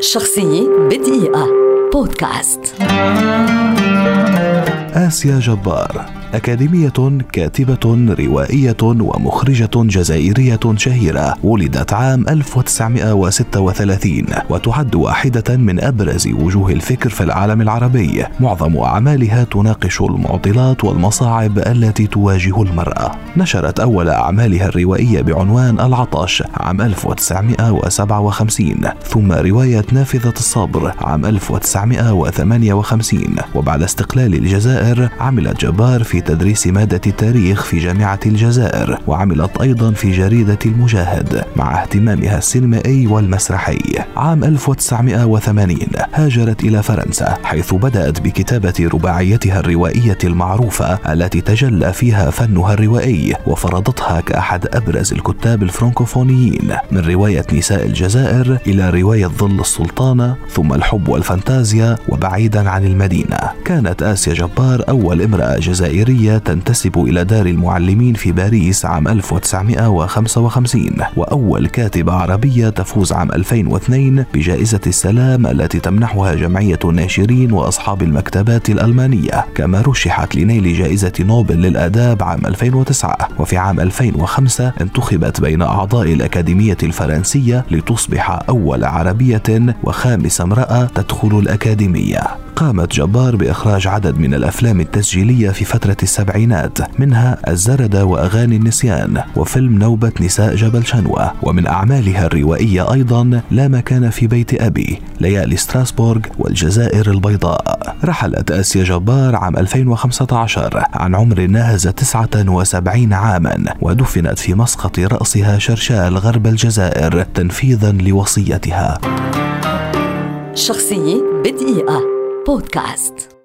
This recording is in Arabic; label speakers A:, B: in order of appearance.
A: شخصية بدقيقة. بودكاست.
B: آسيا جبار. أكاديمية كاتبة روائية ومخرجة جزائرية شهيرة ولدت عام 1936 وتعد واحدة من أبرز وجوه الفكر في العالم العربي. معظم أعمالها تناقش المعضلات والمصاعب التي تواجه المرأة. نشرت أول أعمالها الروائية بعنوان العطش عام 1957 ثم رواية نافذة الصبر عام 1958 وبعد استقلال الجزائر عملت جبار في تدريس مادة التاريخ في جامعة الجزائر وعملت أيضا في جريدة المجاهد مع اهتمامها السينمائي والمسرحي. عام 1980 هاجرت إلى فرنسا حيث بدأت بكتابة رباعيتها الروائية المعروفة التي تجلى فيها فنها الروائي وفرضتها كأحد أبرز الكتاب الفرنكوفونيين من رواية نساء الجزائر إلى رواية ظل السلطانة ثم الحب والفانتازيا وبعيدا عن المدينة. كانت آسيا جبار أول امرأة جزائرية جزائرية تنتسب إلى دار المعلمين في باريس عام 1955 وأول كاتبة عربية تفوز عام 2002 بجائزة السلام التي تمنحها جمعية الناشرين وأصحاب المكتبات الألمانية كما رشحت لنيل جائزة نوبل للآداب عام 2009 وفي عام 2005 انتخبت بين أعضاء الأكاديمية الفرنسية لتصبح أول عربية وخامس امرأة تدخل الأكاديمية. قامت جبار بإخراج عدد من الأفلام التسجيلية في فترة السبعينات منها الزردة وأغاني النسيان وفيلم نوبة نساء جبل شنوة ومن أعمالها الروائية أيضا لا مكان في بيت أبي ليالي ستراسبورغ والجزائر البيضاء. رحلت آسيا جبار عام 2015 عن عمر ناهز 79 عاما ودفنت في مسقط رأسها شرشال غرب الجزائر تنفيذا لوصيتها.
A: شخصية بدقيقة. بودكاست